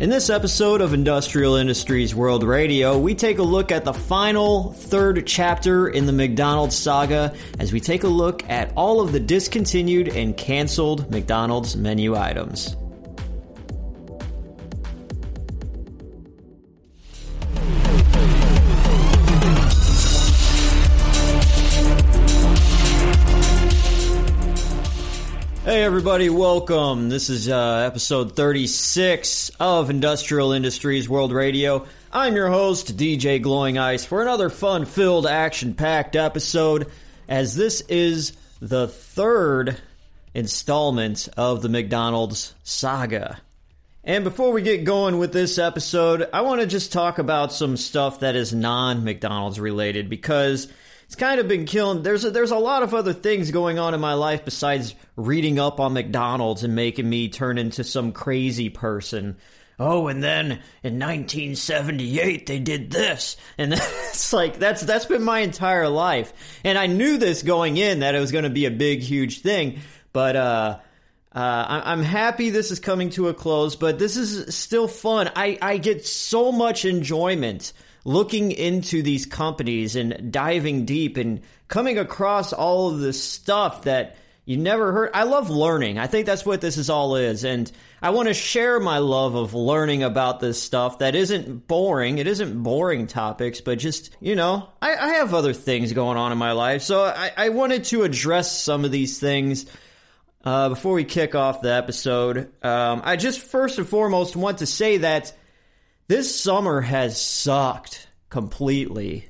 In this episode of Industrial Industries World Radio, we take a look at the final third chapter in the McDonald's saga as we take a look at all of the discontinued and canceled McDonald's menu items. Hey everybody, welcome. This is uh, episode 36 of Industrial Industries World Radio. I'm your host, DJ Glowing Ice, for another fun-filled, action-packed episode, as this is the third installment of the McDonald's saga. And before we get going with this episode, I want to just talk about some stuff that is non-McDonald's related because it's kind of been killing. There's a, there's a lot of other things going on in my life besides reading up on McDonald's and making me turn into some crazy person. Oh, and then in 1978 they did this, and it's like that's that's been my entire life, and I knew this going in that it was going to be a big, huge thing, but uh. Uh, I'm happy this is coming to a close, but this is still fun. I, I get so much enjoyment looking into these companies and diving deep and coming across all of this stuff that you never heard. I love learning. I think that's what this is all is. And I want to share my love of learning about this stuff that isn't boring. It isn't boring topics, but just, you know, I, I have other things going on in my life. So I, I wanted to address some of these things. Uh, before we kick off the episode, um, I just first and foremost want to say that this summer has sucked completely.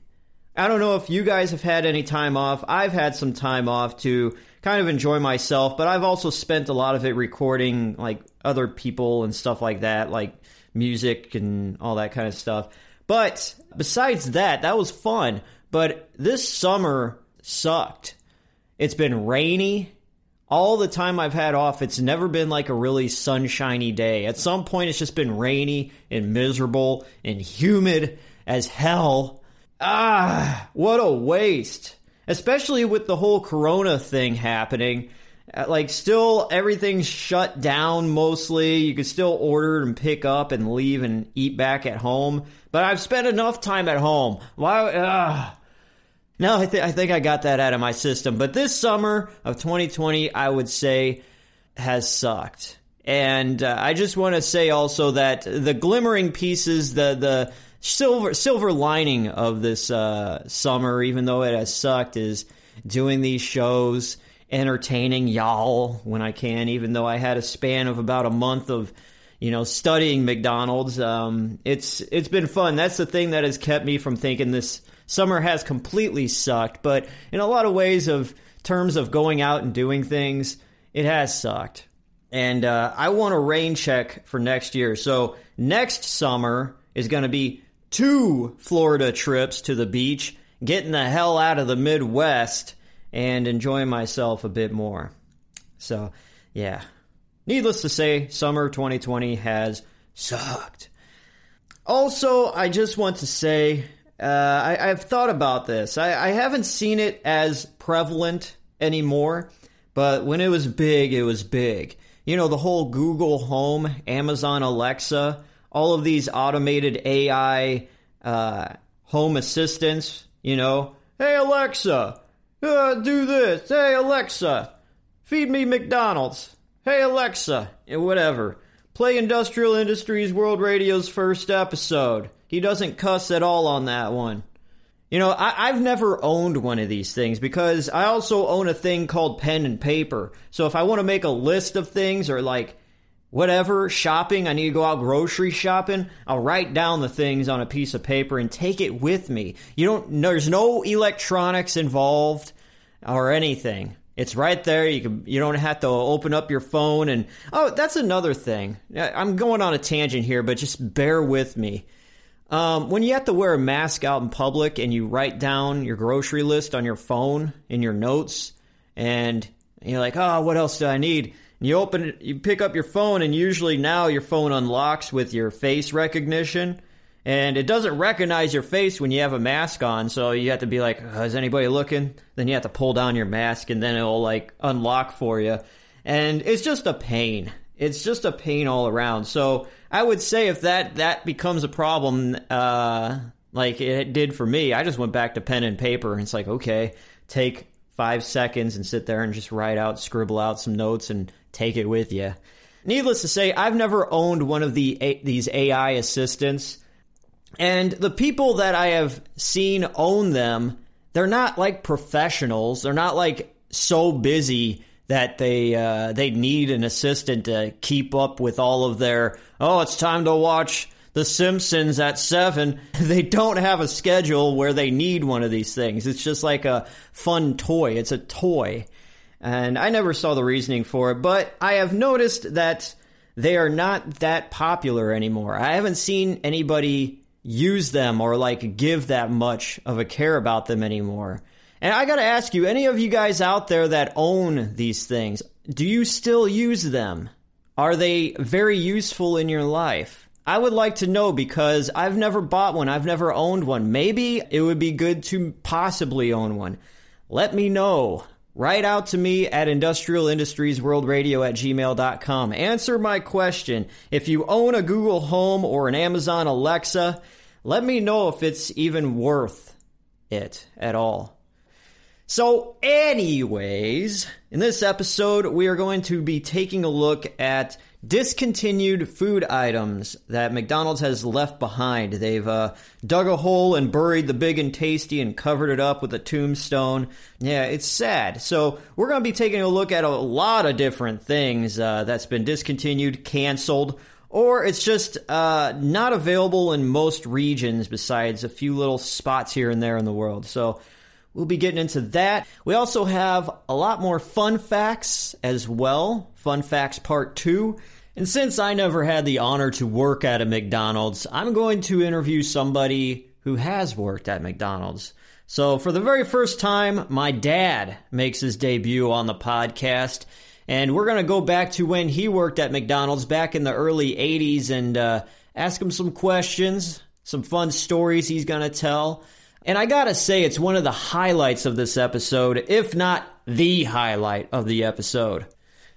I don't know if you guys have had any time off. I've had some time off to kind of enjoy myself, but I've also spent a lot of it recording like other people and stuff like that, like music and all that kind of stuff. But besides that, that was fun. But this summer sucked. It's been rainy all the time I've had off, it's never been like a really sunshiny day. At some point, it's just been rainy and miserable and humid as hell. Ah, what a waste. Especially with the whole corona thing happening. Uh, like, still, everything's shut down mostly. You can still order and pick up and leave and eat back at home. But I've spent enough time at home. Why? Ah. No, I, th- I think I got that out of my system. But this summer of 2020, I would say, has sucked. And uh, I just want to say also that the glimmering pieces, the the silver silver lining of this uh, summer, even though it has sucked, is doing these shows, entertaining y'all when I can. Even though I had a span of about a month of you know studying McDonald's, um, it's it's been fun. That's the thing that has kept me from thinking this summer has completely sucked, but in a lot of ways of terms of going out and doing things, it has sucked. And uh, I want a rain check for next year. So next summer is going to be two Florida trips to the beach, getting the hell out of the Midwest and enjoying myself a bit more. So, yeah. Needless to say, summer 2020 has sucked. Also, I just want to say uh, I, have thought about this. I, I haven't seen it as prevalent anymore, but when it was big, it was big. You know, the whole Google Home, Amazon Alexa, all of these automated AI uh, home assistants, you know, hey Alexa, uh, do this. Hey Alexa, feed me McDonald's. Hey Alexa, whatever. Play Industrial Industries World Radio's first episode. He doesn't cuss at all on that one. You know, I, have never owned one of these things because I also own a thing called pen and paper. So if I want to make a list of things or like whatever, shopping, I need to go out grocery shopping, I'll write down the things on a piece of paper and take it with me. You don't, there's no electronics involved or anything. It's right there. You can you don't have to open up your phone and oh, that's another thing. I'm going on a tangent here, but just bear with me. Um, when you have to wear a mask out in public and you write down your grocery list on your phone in your notes, and you're like, oh, what else do I need? And you open it, you pick up your phone, and usually now your phone unlocks with your face recognition, and it doesn't recognize your face when you have a mask on. So you have to be like, oh, is anybody looking? Then you have to pull down your mask, and then it'll like unlock for you, and it's just a pain. It's just a pain all around. So I would say if that that becomes a problem, uh, like it did for me, I just went back to pen and paper, and it's like, okay, take five seconds and sit there and just write out, scribble out some notes, and take it with you. Needless to say, I've never owned one of the these AI assistants, and the people that I have seen own them, they're not like professionals. They're not like so busy that they uh, they need an assistant to keep up with all of their. Oh, it's time to watch The Simpsons at seven. They don't have a schedule where they need one of these things. It's just like a fun toy. It's a toy and I never saw the reasoning for it, but I have noticed that they are not that popular anymore. I haven't seen anybody use them or like give that much of a care about them anymore. And I got to ask you, any of you guys out there that own these things, do you still use them? Are they very useful in your life? I would like to know because I've never bought one. I've never owned one. Maybe it would be good to possibly own one. Let me know. Write out to me at Industrial Industries World Radio at gmail.com. Answer my question. If you own a Google Home or an Amazon Alexa, let me know if it's even worth it at all. So, anyways, in this episode, we are going to be taking a look at discontinued food items that McDonald's has left behind. They've uh, dug a hole and buried the Big n Tasty and covered it up with a tombstone. Yeah, it's sad. So we're going to be taking a look at a lot of different things uh, that's been discontinued, canceled, or it's just uh, not available in most regions besides a few little spots here and there in the world. So We'll be getting into that. We also have a lot more fun facts as well. Fun facts part two. And since I never had the honor to work at a McDonald's, I'm going to interview somebody who has worked at McDonald's. So, for the very first time, my dad makes his debut on the podcast. And we're going to go back to when he worked at McDonald's back in the early 80s and uh, ask him some questions, some fun stories he's going to tell. And I gotta say, it's one of the highlights of this episode, if not the highlight of the episode.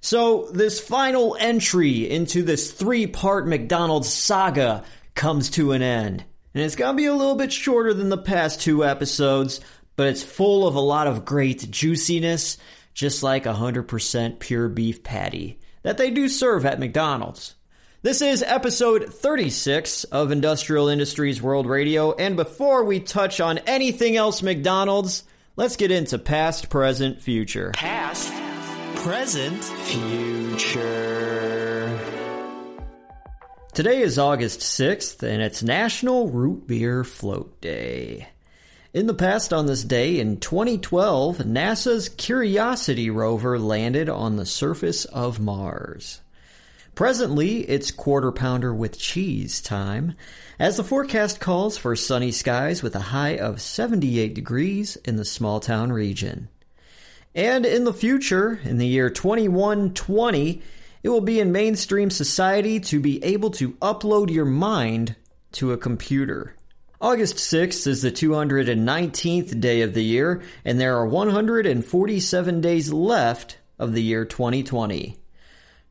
So, this final entry into this three part McDonald's saga comes to an end. And it's gonna be a little bit shorter than the past two episodes, but it's full of a lot of great juiciness, just like 100% pure beef patty that they do serve at McDonald's. This is episode 36 of Industrial Industries World Radio, and before we touch on anything else McDonald's, let's get into past, present, future. Past, present, future. Today is August 6th, and it's National Root Beer Float Day. In the past, on this day in 2012, NASA's Curiosity rover landed on the surface of Mars. Presently, it's quarter pounder with cheese time, as the forecast calls for sunny skies with a high of 78 degrees in the small town region. And in the future, in the year 2120, it will be in mainstream society to be able to upload your mind to a computer. August 6th is the 219th day of the year, and there are 147 days left of the year 2020.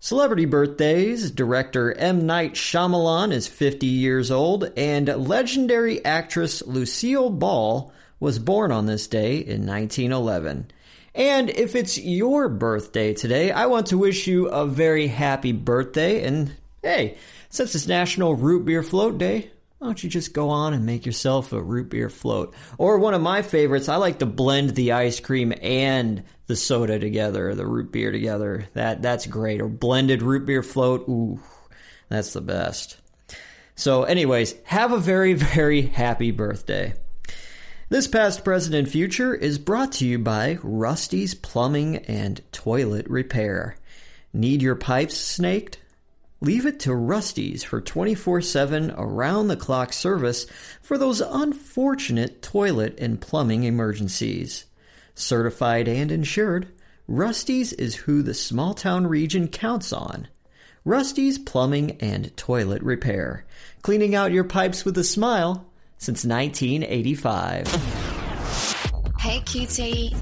Celebrity birthdays director M. Night Shyamalan is 50 years old, and legendary actress Lucille Ball was born on this day in 1911. And if it's your birthday today, I want to wish you a very happy birthday. And hey, since it's National Root Beer Float Day, why don't you just go on and make yourself a root beer float? Or one of my favorites, I like to blend the ice cream and the soda together, the root beer together. That that's great. Or blended root beer float. Ooh, that's the best. So, anyways, have a very, very happy birthday. This past, present, and future is brought to you by Rusty's Plumbing and Toilet Repair. Need your pipes snaked? Leave it to Rusty's for 24 7 around the clock service for those unfortunate toilet and plumbing emergencies. Certified and insured, Rusty's is who the small town region counts on. Rusty's Plumbing and Toilet Repair, cleaning out your pipes with a smile since 1985. Hey, cutie.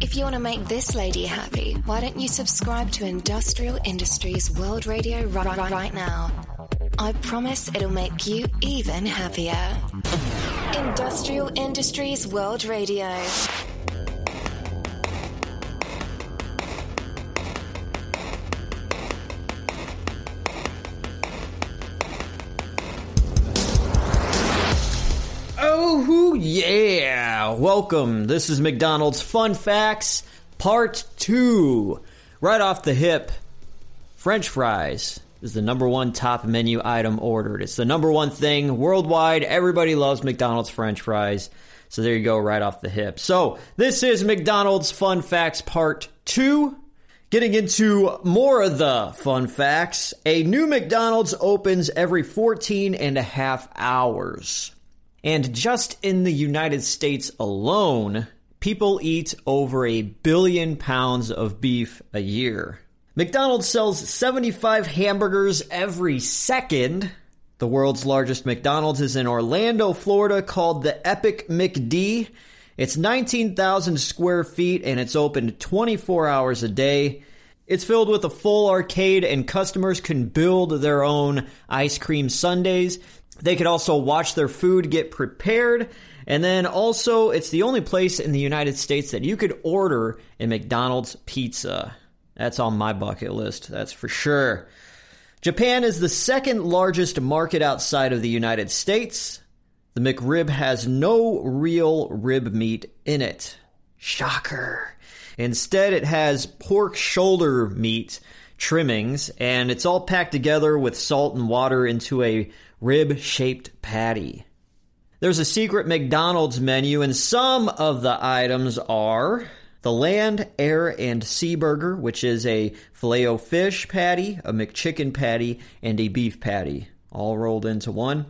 If you want to make this lady happy, why don't you subscribe to Industrial Industries World Radio right, right, right now? I promise it'll make you even happier. Industrial Industries World Radio. Oh, yeah. Welcome. This is McDonald's Fun Facts, Part 2. Right off the hip, French fries is the number one top menu item ordered. It's the number one thing worldwide. Everybody loves McDonald's French fries. So there you go, right off the hip. So this is McDonald's Fun Facts Part 2. Getting into more of the fun facts, a new McDonald's opens every 14 and a half hours. And just in the United States alone, people eat over a billion pounds of beef a year. McDonald's sells 75 hamburgers every second. The world's largest McDonald's is in Orlando, Florida, called the Epic McD. It's 19,000 square feet and it's open 24 hours a day. It's filled with a full arcade and customers can build their own ice cream sundaes. They could also watch their food get prepared. And then also, it's the only place in the United States that you could order a McDonald's pizza. That's on my bucket list, that's for sure. Japan is the second largest market outside of the United States. The McRib has no real rib meat in it. Shocker. Instead, it has pork shoulder meat trimmings, and it's all packed together with salt and water into a rib shaped patty. There's a secret McDonald's menu, and some of the items are the Land, Air, and Sea Burger, which is a filet o fish patty, a McChicken patty, and a beef patty, all rolled into one.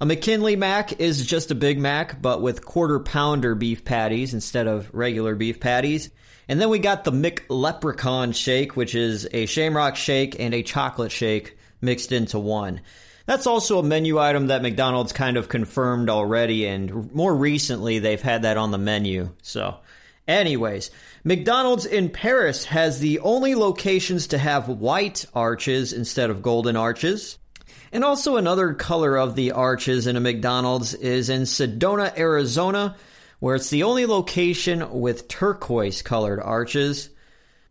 A McKinley Mac is just a Big Mac, but with quarter pounder beef patties instead of regular beef patties. And then we got the McLeprechaun Shake, which is a shamrock shake and a chocolate shake mixed into one. That's also a menu item that McDonald's kind of confirmed already, and more recently they've had that on the menu. So, anyways, McDonald's in Paris has the only locations to have white arches instead of golden arches. And also, another color of the arches in a McDonald's is in Sedona, Arizona, where it's the only location with turquoise colored arches.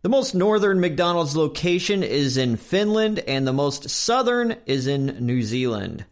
The most northern McDonald's location is in Finland, and the most southern is in New Zealand.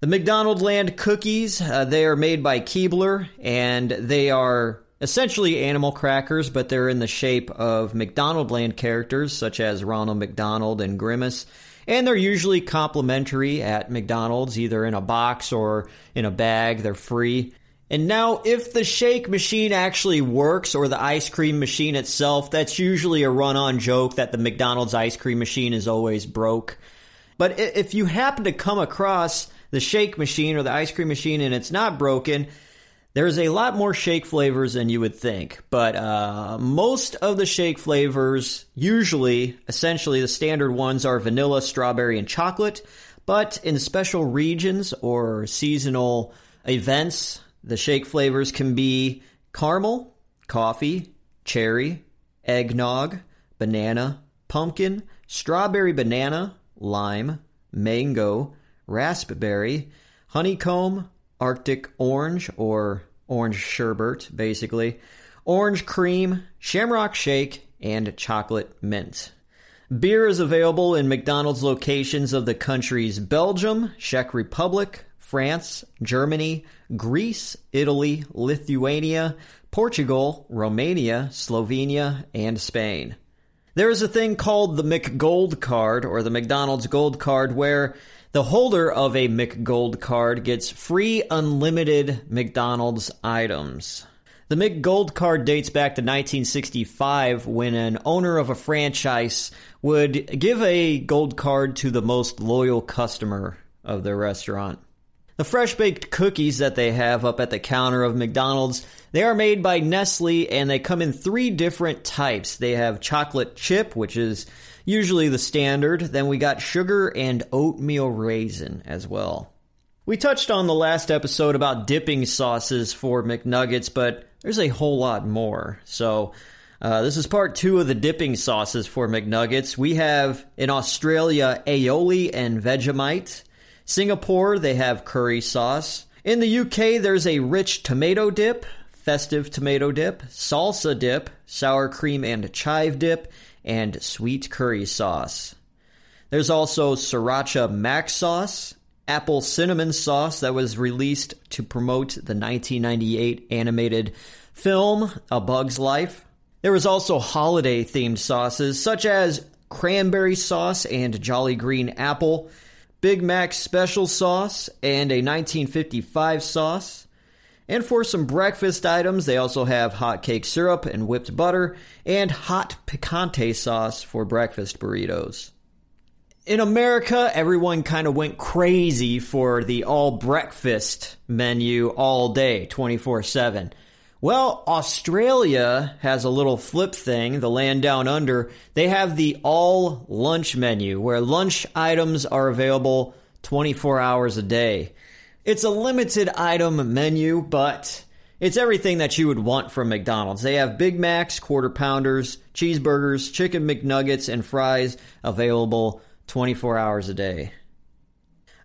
The McDonald Land cookies, uh, they are made by Keebler, and they are essentially animal crackers, but they're in the shape of McDonald Land characters such as Ronald McDonald and Grimace. And they're usually complimentary at McDonald's, either in a box or in a bag. They're free. And now, if the shake machine actually works or the ice cream machine itself, that's usually a run on joke that the McDonald's ice cream machine is always broke. But if you happen to come across the shake machine or the ice cream machine and it's not broken, there's a lot more shake flavors than you would think. But uh, most of the shake flavors, usually, essentially, the standard ones are vanilla, strawberry, and chocolate. But in special regions or seasonal events, the shake flavors can be caramel, coffee, cherry, eggnog, banana, pumpkin, strawberry banana, lime, mango, raspberry, honeycomb, arctic orange or orange sherbet, basically, orange cream, shamrock shake, and chocolate mint. Beer is available in McDonald's locations of the countries Belgium, Czech Republic, France, Germany, Greece, Italy, Lithuania, Portugal, Romania, Slovenia, and Spain. There is a thing called the McGold card or the McDonald's Gold card where the holder of a McGold card gets free unlimited McDonald's items. The McGold card dates back to 1965 when an owner of a franchise would give a gold card to the most loyal customer of their restaurant. The fresh baked cookies that they have up at the counter of McDonald's, they are made by Nestle and they come in three different types. They have chocolate chip, which is usually the standard. Then we got sugar and oatmeal raisin as well. We touched on the last episode about dipping sauces for McNuggets, but there's a whole lot more. So, uh, this is part two of the dipping sauces for McNuggets. We have in Australia aioli and Vegemite. Singapore, they have curry sauce. In the UK, there's a rich tomato dip, festive tomato dip, salsa dip, sour cream and chive dip, and sweet curry sauce. There's also sriracha mac sauce, apple cinnamon sauce that was released to promote the 1998 animated film A Bug's Life. There was also holiday themed sauces such as cranberry sauce and Jolly Green Apple, Big Mac special sauce, and a 1955 sauce. And for some breakfast items, they also have hot cake syrup and whipped butter, and hot picante sauce for breakfast burritos. In America, everyone kind of went crazy for the all breakfast menu all day, 24 7. Well, Australia has a little flip thing, the land down under. They have the all lunch menu where lunch items are available 24 hours a day. It's a limited item menu, but it's everything that you would want from McDonald's. They have Big Macs, quarter pounders, cheeseburgers, chicken McNuggets, and fries available 24 hours a day.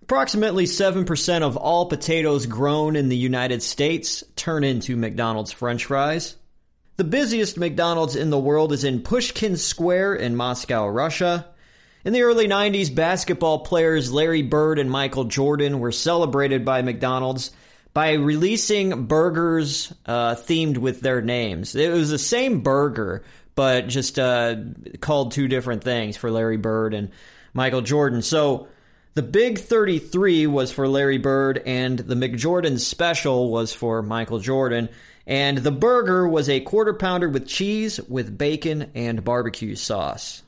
Approximately 7% of all potatoes grown in the United States turn into McDonald's french fries. The busiest McDonald's in the world is in Pushkin Square in Moscow, Russia. In the early 90s, basketball players Larry Bird and Michael Jordan were celebrated by McDonald's by releasing burgers uh, themed with their names. It was the same burger, but just uh, called two different things for Larry Bird and Michael Jordan. So the Big 33 was for Larry Bird, and the McJordan Special was for Michael Jordan. And the burger was a quarter pounder with cheese, with bacon, and barbecue sauce.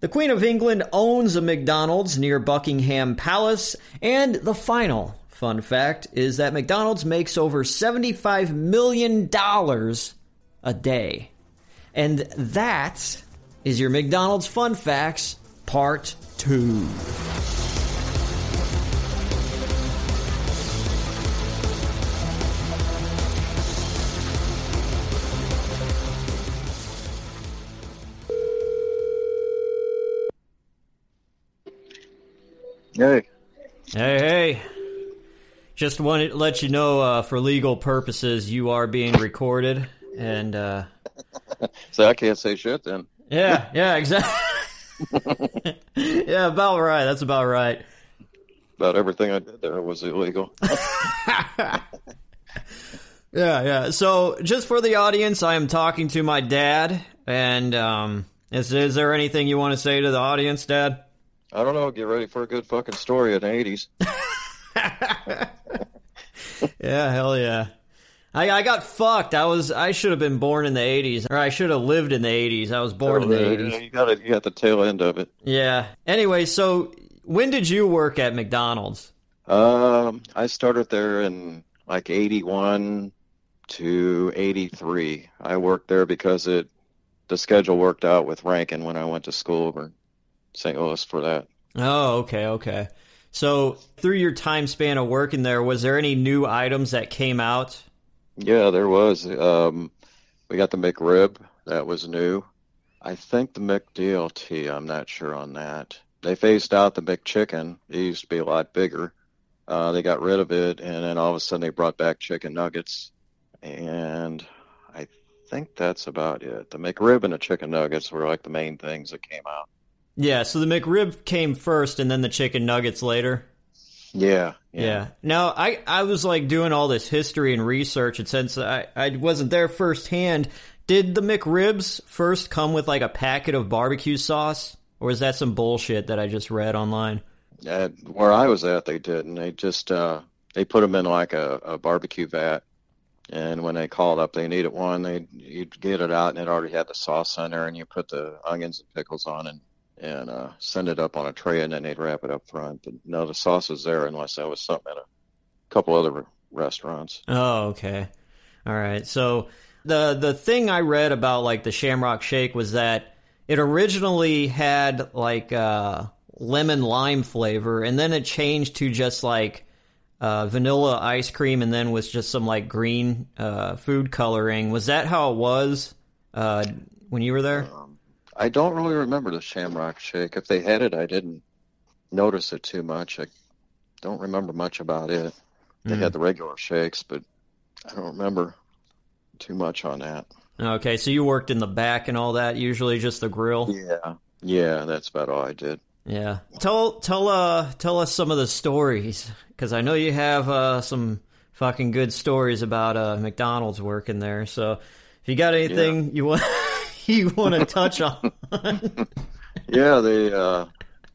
The Queen of England owns a McDonald's near Buckingham Palace. And the final fun fact is that McDonald's makes over $75 million a day. And that is your McDonald's Fun Facts Part 2. Hey. Hey, hey. Just wanted to let you know uh, for legal purposes, you are being recorded. And, uh, So I can't say shit then. yeah, yeah, exactly. yeah, about right. That's about right. About everything I did there was illegal. Yeah, yeah. So, just for the audience, I am talking to my dad. And, um, is, is there anything you want to say to the audience, Dad? I don't know. Get ready for a good fucking story in the 80s. Yeah, hell yeah. I, I got fucked. I was I should have been born in the '80s, or I should have lived in the '80s. I was born in the '80s. You got it. You got the tail end of it. Yeah. Anyway, so when did you work at McDonald's? Um, I started there in like 81 to 83. I worked there because it the schedule worked out with Ranken when I went to school St. Louis for that. Oh, okay, okay. So through your time span of working there, was there any new items that came out? Yeah, there was. Um, we got the McRib. That was new. I think the McDLT. I'm not sure on that. They phased out the McChicken. It used to be a lot bigger. Uh, they got rid of it, and then all of a sudden they brought back chicken nuggets. And I think that's about it. The McRib and the chicken nuggets were like the main things that came out. Yeah, so the McRib came first and then the chicken nuggets later. Yeah, Yeah. Now I I was like doing all this history and research, and since I I wasn't there firsthand, did the McRibs first come with like a packet of barbecue sauce, or is that some bullshit that I just read online? At where I was at, they didn't. They just uh, they put them in like a, a barbecue vat, and when they called up, they needed one. They you'd get it out, and it already had the sauce in there, and you put the onions and pickles on, and and uh, send it up on a tray, and then they'd wrap it up front. But no, the sauce was there, unless that was something at a couple other restaurants. Oh, okay. All right. So the the thing I read about like the Shamrock Shake was that it originally had like uh, lemon lime flavor, and then it changed to just like uh, vanilla ice cream, and then was just some like green uh, food coloring. Was that how it was uh, when you were there? I don't really remember the Shamrock Shake. If they had it, I didn't notice it too much. I, don't remember much about it. They had the regular shakes, but I don't remember too much on that. Okay, so you worked in the back and all that. Usually, just the grill. Yeah, yeah, that's about all I did. Yeah. Tell tell uh tell us some of the stories because I know you have uh some fucking good stories about uh McDonald's working there. So if you got anything you want you want to touch on, Yeah, they uh,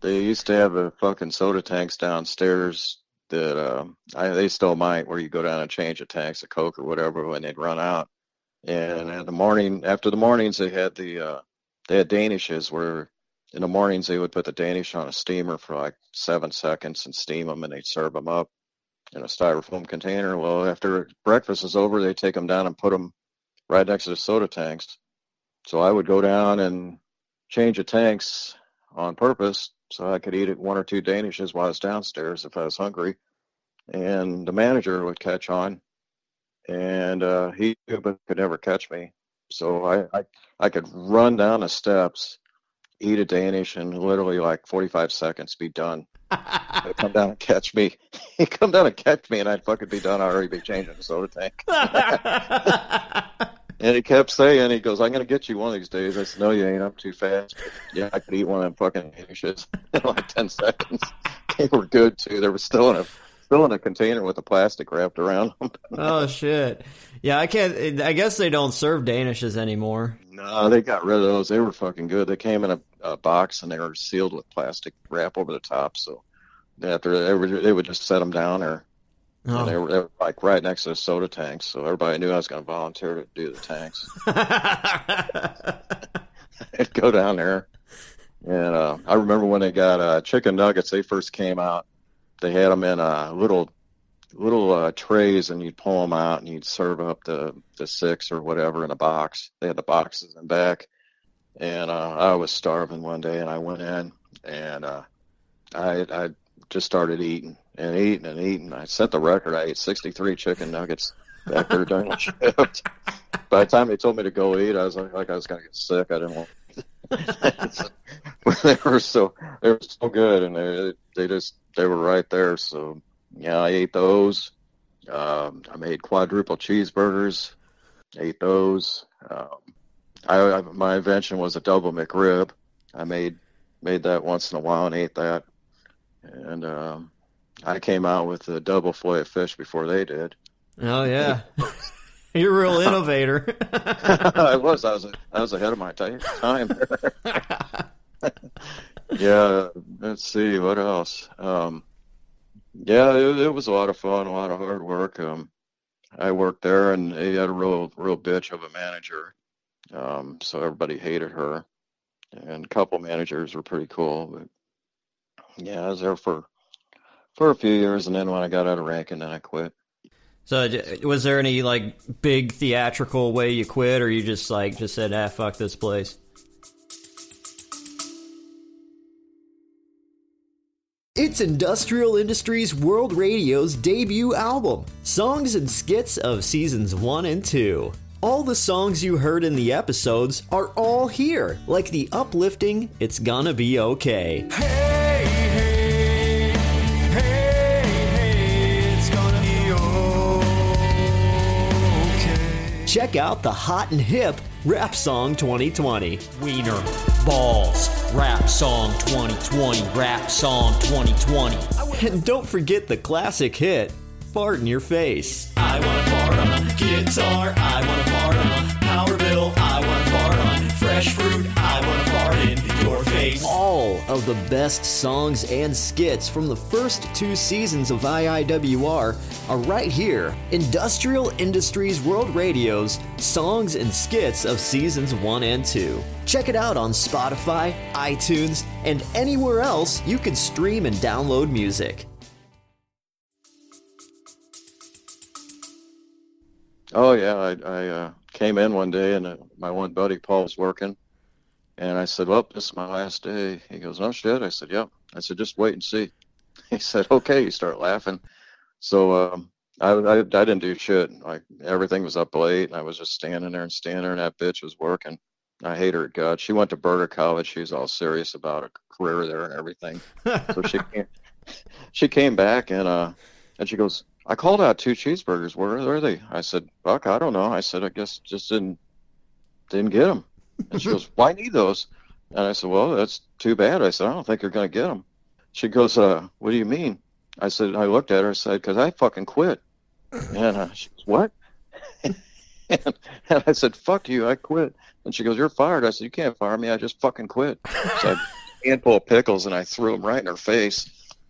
they used to have a fucking soda tanks downstairs that uh, I, they still might, where you go down and change a tanks of Coke or whatever when they'd run out. And in the morning, after the mornings, they had the uh, they had Danishes where in the mornings they would put the Danish on a steamer for like seven seconds and steam them, and they'd serve them up in a styrofoam container. Well, after breakfast is over, they take them down and put them right next to the soda tanks. So I would go down and change the tanks on purpose so I could eat it one or two Danishes while I was downstairs if I was hungry. And the manager would catch on, and uh, he could never catch me. So I, I I could run down the steps, eat a Danish, and literally like 45 seconds be done. Come down and catch me. He'd come down and catch me, and I'd fucking be done. I'd already be changing the soda tank. And he kept saying, he goes, I'm going to get you one of these days. I said, no, you ain't. I'm too fast. yeah, I could eat one of them fucking dishes in like 10 seconds. They were good, too. They were still in a still in a container with the plastic wrapped around them. oh shit. Yeah, I can't. I guess they don't serve Danishes anymore. no, they got rid of those. They were fucking good. They came in a, a box and they were sealed with plastic wrap over the top. So after they, were, they would just set them down there. Oh. They were, they were like right next to the soda tanks. So everybody knew I was going to volunteer to do the tanks. I'd go down there. And uh, I remember when they got uh, chicken nuggets, they first came out. They had them in uh, little little uh, trays, and you'd pull them out, and you'd serve up the the six or whatever in a box. They had the boxes in back, and uh, I was starving one day, and I went in, and uh, I I just started eating and eating and eating. I set the record. I ate 63 chicken nuggets back there during my shift. By the time they told me to go eat, I was like, like I was gonna get sick. I didn't want. they were so they were so good, and they they just they were right there. So yeah, I ate those. Um, I made quadruple cheeseburgers. Ate those. Um, I, I my invention was a double McRib. I made made that once in a while and ate that. And um, I came out with a double fillet fish before they did. Oh yeah. You're a real innovator. I was. I was. I was ahead of my ti- time. yeah. Let's see what else. Um, yeah, it, it was a lot of fun, a lot of hard work. Um, I worked there, and they had a real, real bitch of a manager. Um, so everybody hated her, and a couple managers were pretty cool. But yeah, I was there for for a few years, and then when I got out of Ranken, then I quit. so, was there any like big theatrical way you quit, or you just like just said, "Ah, fuck this place"? It's Industrial Industries World Radio's debut album, Songs and Skits of Seasons 1 and 2. All the songs you heard in the episodes are all here, like the uplifting It's Gonna Be Okay. Check out the hot and hip Rap Song 2020. Wiener, Balls, Rap Song 2020, Rap Song 2020. And don't forget the classic hit, Fart in Your Face. I wanna fart on a guitar, I wanna fart on a power bill, I wanna fart on fresh fruit, face. All of the best songs and skits from the first two seasons of IIWR are right here. Industrial Industries World Radio's Songs and Skits of Seasons 1 and 2. Check it out on Spotify, iTunes, and anywhere else you can stream and download music. Oh yeah, I, I uh, came in one day and uh, my one buddy Paul was working, and I said, "Well, this is my last day." He goes, "No shit." I said, "Yep." I said, "Just wait and see." He said, "Okay." He started laughing. So um, I, I I didn't do shit. Like everything was up late, and I was just standing there and standing there, and that bitch was working. I hate her God. She went to Burger College. She was all serious about a career there and everything. so she came, she came back and uh and she goes, I called out two cheeseburgers. Where are they? I said, Fuck, I don't know. I said, I guess just didn't didn't get them. And she goes, Why need those? And I said, Well, that's too bad. I said, I don't think you're going to get them. She goes, uh, What do you mean? I said, I looked at her. I said, Because I fucking quit. And uh, she goes, What? and, and I said, Fuck you. I quit. And she goes, You're fired. I said, You can't fire me. I just fucking quit. So I handful of pickles and I threw them right in her face.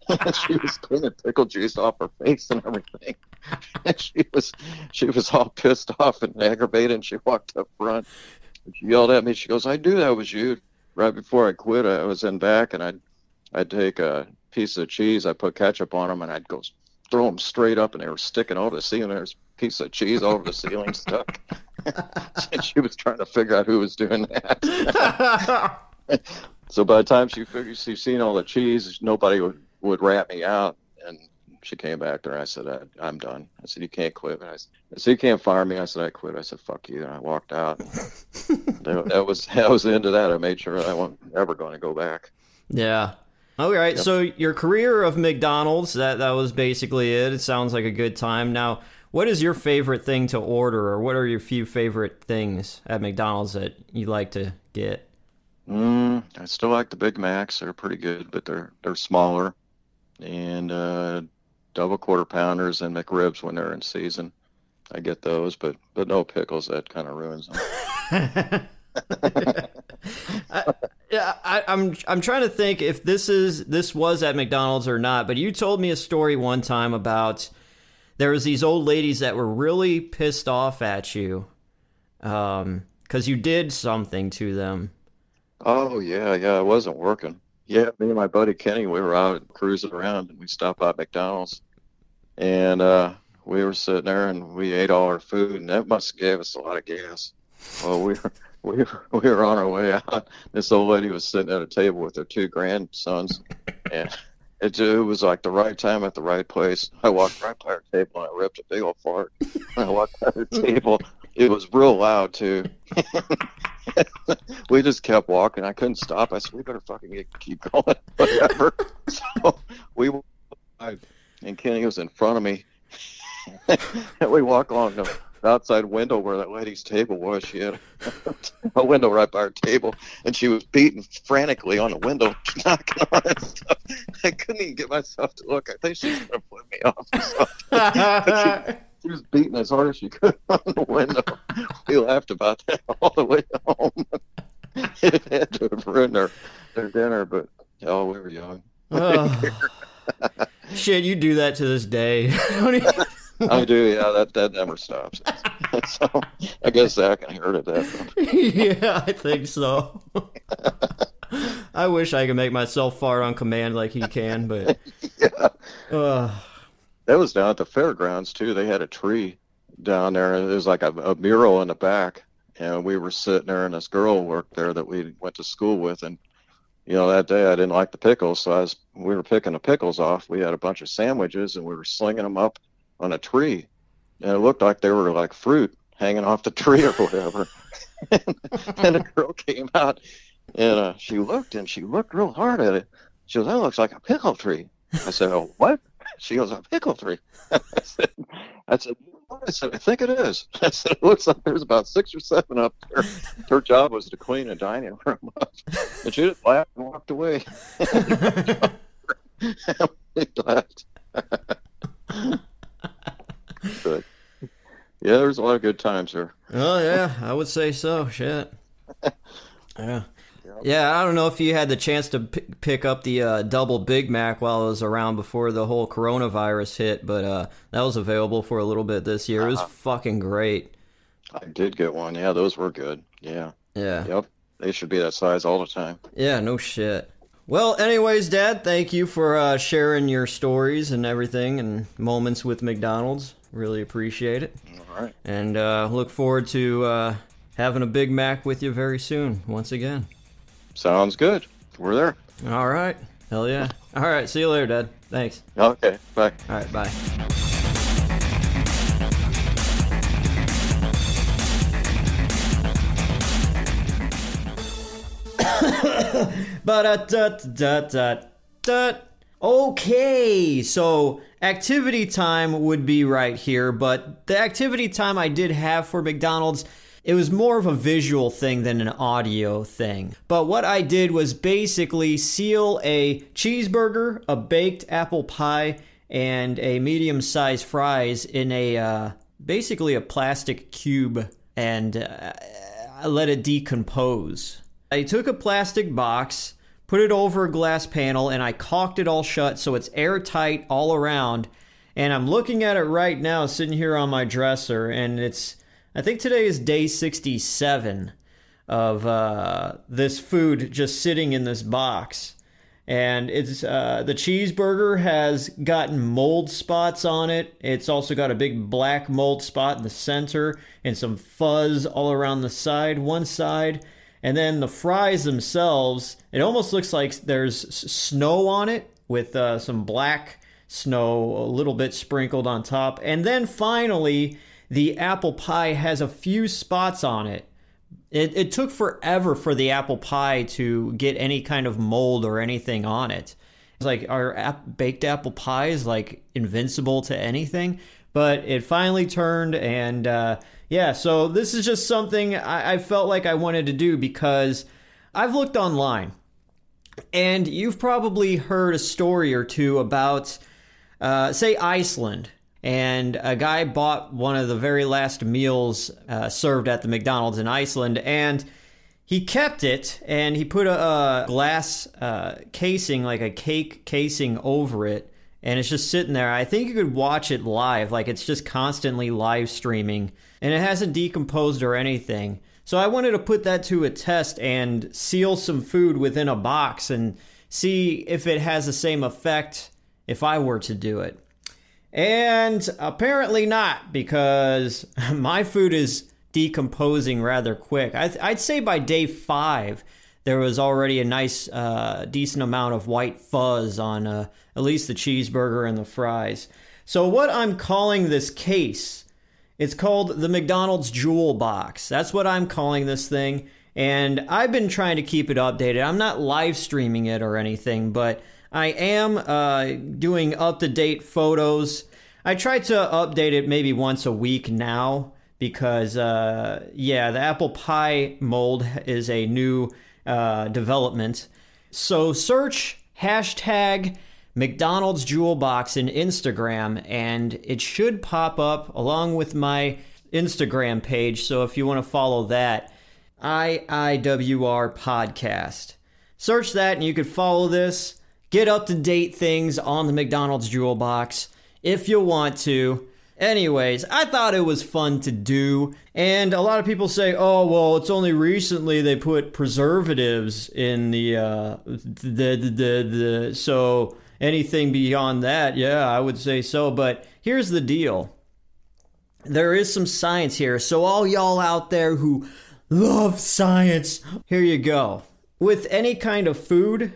she was cleaning pickle juice off her face and everything. And she was she was all pissed off and aggravated and she walked up front she yelled at me. She goes, I knew that was you. Right before I quit, I was in back and I'd I'd take a piece of cheese, I put ketchup on them and I'd go throw them straight up and they were sticking over the ceiling. There's a piece of cheese all over the ceiling stuck. and she was trying to figure out who was doing that. so by the time she figured she's seen all the cheese, nobody would, would rat me out. And she came back there. And I said, I, I'm done. I said, you can't quit. And I said, I said, you can't fire me. I said, I quit. I said, fuck you. And I walked out. that, that was that was the end of that. I made sure I wasn't ever going to go back. Yeah. All right. Yep. So your career of McDonald's that that was basically it. It sounds like a good time. Now, what is your favorite thing to order, or what are your few favorite things at McDonald's that you like to get? Mm, I still like the Big Macs. They're pretty good, but they're they're smaller. And uh, double quarter pounders and McRibs when they're in season. I get those, but but no pickles. That kind of ruins them. I, yeah, I, I'm I'm trying to think if this is this was at McDonald's or not. But you told me a story one time about there was these old ladies that were really pissed off at you, um, because you did something to them. Oh yeah, yeah, it wasn't working. Yeah, me and my buddy Kenny, we were out cruising around, and we stopped by McDonald's, and uh, we were sitting there, and we ate all our food, and that must have gave us a lot of gas. Well, we were we were, we were on our way out. This old lady was sitting at a table with her two grandsons, and it, it was like the right time at the right place. I walked right by her table, and I ripped a big old fart. I walked by her table. It was real loud too. we just kept walking. I couldn't stop. I said, "We better fucking get, keep going." Whatever. so we, and Kenny was in front of me, and we walk along the outside window where that lady's table was. She had a window right by her table, and she was beating frantically on the window, knocking on it. Stuff. I couldn't even get myself to look. I think she was going to flip me off or something. She, she was beating as hard as she could on the window. We laughed about that all the way home. it had to have ruined their, their dinner, but oh, we were young. Oh. Shit, you do that to this day. I do, yeah. That that never stops. so I guess Zach can hear it at that. yeah, I think so. I wish I could make myself fart on command like he can, but Yeah. uh, That was down at the fairgrounds too. They had a tree down there, and there was like a, a mural in the back. And we were sitting there, and this girl worked there that we went to school with. And you know, that day I didn't like the pickles, so I was we were picking the pickles off. We had a bunch of sandwiches, and we were slinging them up on a tree, and it looked like they were like fruit hanging off the tree or whatever. and a girl came out, and uh, she looked, and she looked real hard at it. She goes, "That looks like a pickle tree." I said, "Oh, what?" She goes, "A pickle tree." I said, "I said, I said, I think it is." I said, "It looks like there's about six or seven up there." Her job was to clean a dining room up, and she just laughed and walked away. we laughed. but yeah, there's a lot of good times here. oh yeah, I would say so. Shit. Yeah. Yeah, I don't know if you had the chance to p- pick up the uh, double Big Mac while it was around before the whole coronavirus hit, but uh, that was available for a little bit this year. It was fucking great. I did get one. Yeah, those were good. Yeah. Yeah. Yep. They should be that size all the time. Yeah, no shit. Well, anyways, Dad, thank you for uh, sharing your stories and everything and moments with McDonald's. Really appreciate it. All right. And uh, look forward to uh, having a Big Mac with you very soon, once again. Sounds good. We're there. All right. Hell yeah. All right. See you later, Dad. Thanks. Okay. Bye. All right. Bye. Da da da da da. Okay, so activity time would be right here, but the activity time I did have for McDonald's, it was more of a visual thing than an audio thing. But what I did was basically seal a cheeseburger, a baked apple pie, and a medium sized fries in a uh, basically a plastic cube and uh, I let it decompose. I took a plastic box put it over a glass panel, and I caulked it all shut so it's airtight all around. And I'm looking at it right now, sitting here on my dresser, and it's, I think today is day 67 of uh, this food just sitting in this box. And it's uh, the cheeseburger has gotten mold spots on it. It's also got a big black mold spot in the center and some fuzz all around the side, one side and then the fries themselves, it almost looks like there's snow on it with uh, some black snow a little bit sprinkled on top. And then finally, the apple pie has a few spots on it. It, it took forever for the apple pie to get any kind of mold or anything on it. It's like, are ap- baked apple pies like invincible to anything? But it finally turned and. Uh, yeah, so this is just something I, I felt like I wanted to do because I've looked online and you've probably heard a story or two about, uh, say, Iceland. And a guy bought one of the very last meals uh, served at the McDonald's in Iceland, and he kept it and he put a, a glass uh, casing, like a cake casing, over it, and it's just sitting there. I think you could watch it live, like it's just constantly live streaming and it hasn't decomposed or anything. So I wanted to put that to a test and seal some food within a box and see if it has the same effect if I were to do it. And apparently not, because my food is decomposing rather quick. I'd say by day five, there was already a nice, uh, decent amount of white fuzz on uh, at least the cheeseburger and the fries. So, what I'm calling this case it's called the McDonald's Jewel Box. That's what I'm calling this thing. And I've been trying to keep it updated. I'm not live streaming it or anything, but I am uh, doing up to date photos. I try to update it maybe once a week now because, uh, yeah, the apple pie mold is a new uh, development. So search hashtag McDonald's Jewel Box in Instagram, and it should pop up along with my Instagram page. So if you want to follow that, IIWR Podcast. Search that and you can follow this. Get up to date things on the McDonald's Jewel Box if you want to. Anyways, I thought it was fun to do. And a lot of people say, oh, well, it's only recently they put preservatives in the, uh, the, the, the, the, so anything beyond that, yeah, I would say so. But here's the deal there is some science here. So, all y'all out there who love science, here you go. With any kind of food,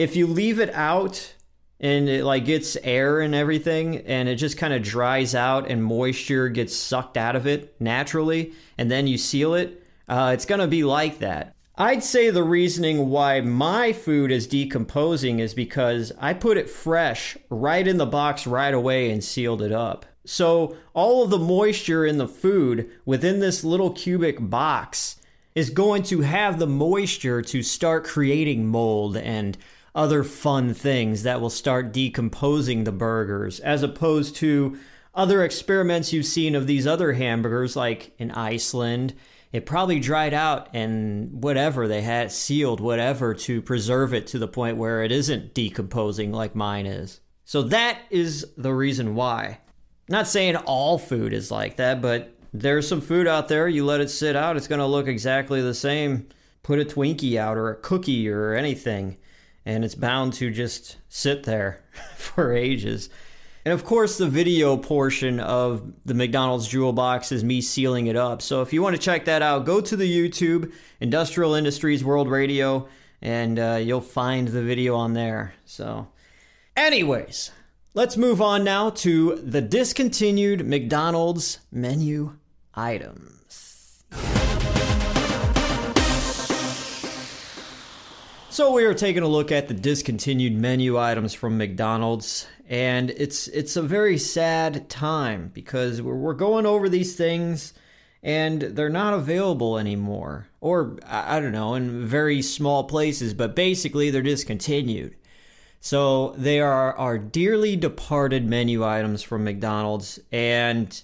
if you leave it out and it like gets air and everything and it just kind of dries out and moisture gets sucked out of it naturally and then you seal it, uh, it's going to be like that. I'd say the reasoning why my food is decomposing is because I put it fresh right in the box right away and sealed it up. So all of the moisture in the food within this little cubic box is going to have the moisture to start creating mold and other fun things that will start decomposing the burgers as opposed to other experiments you've seen of these other hamburgers like in Iceland. It probably dried out and whatever they had sealed whatever to preserve it to the point where it isn't decomposing like mine is. So that is the reason why. Not saying all food is like that but there's some food out there. You let it sit out it's going to look exactly the same. Put a twinkie out or a cookie or anything and it's bound to just sit there for ages and of course, the video portion of the McDonald's Jewel Box is me sealing it up. So if you want to check that out, go to the YouTube, Industrial Industries World Radio, and uh, you'll find the video on there. So, anyways, let's move on now to the discontinued McDonald's menu items. So we are taking a look at the discontinued menu items from McDonald's, and it's it's a very sad time because we're, we're going over these things and they're not available anymore, or I, I don't know, in very small places, but basically they're discontinued. So they are our dearly departed menu items from McDonald's, and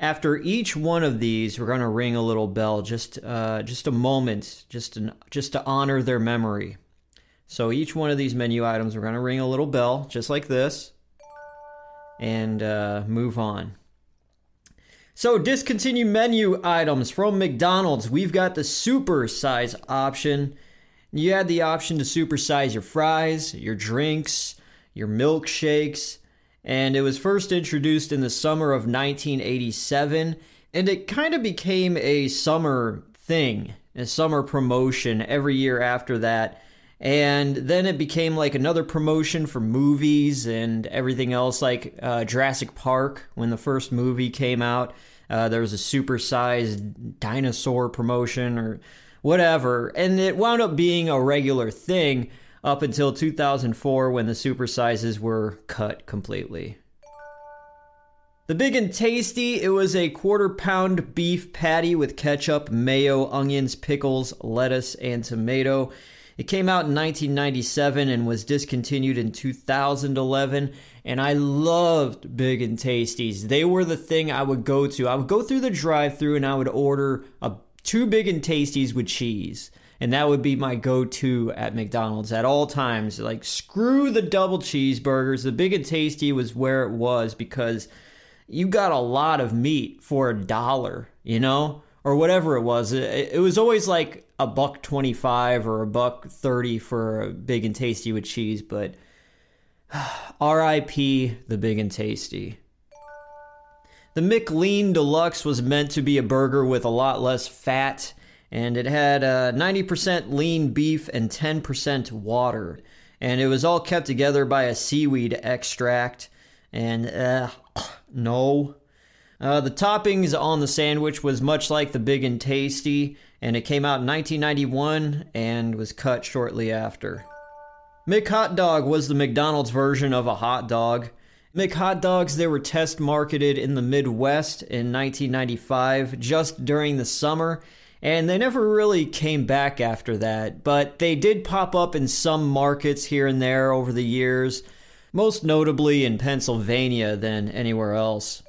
after each one of these, we're going to ring a little bell, just uh, just a moment, just an, just to honor their memory. So each one of these menu items, we're going to ring a little bell, just like this, and uh, move on. So discontinue menu items from McDonald's. We've got the super size option. You had the option to supersize your fries, your drinks, your milkshakes, and it was first introduced in the summer of 1987, and it kind of became a summer thing, a summer promotion every year after that. And then it became like another promotion for movies and everything else, like uh, Jurassic Park when the first movie came out. Uh, there was a supersized dinosaur promotion or whatever. And it wound up being a regular thing up until 2004 when the supersizes were cut completely. The Big n Tasty, it was a quarter pound beef patty with ketchup, mayo, onions, pickles, lettuce, and tomato. It came out in 1997 and was discontinued in 2011. And I loved Big n Tasties. They were the thing I would go to. I would go through the drive through and I would order a, two Big n Tasties with cheese. And that would be my go to at McDonald's at all times. Like, screw the double cheeseburgers. The Big n Tasty was where it was because you got a lot of meat for a dollar, you know? Or whatever it was. It, it was always like a buck 25 or a buck 30 for a big n tasty with cheese, but RIP the big n tasty. The McLean Deluxe was meant to be a burger with a lot less fat, and it had uh, 90% lean beef and 10% water. And it was all kept together by a seaweed extract. And uh, no. Uh, the toppings on the sandwich was much like the big n tasty and it came out in 1991 and was cut shortly after. Hot Dog was the McDonald's version of a hot dog. Hot Dogs they were test marketed in the Midwest in 1995 just during the summer and they never really came back after that, but they did pop up in some markets here and there over the years, most notably in Pennsylvania than anywhere else.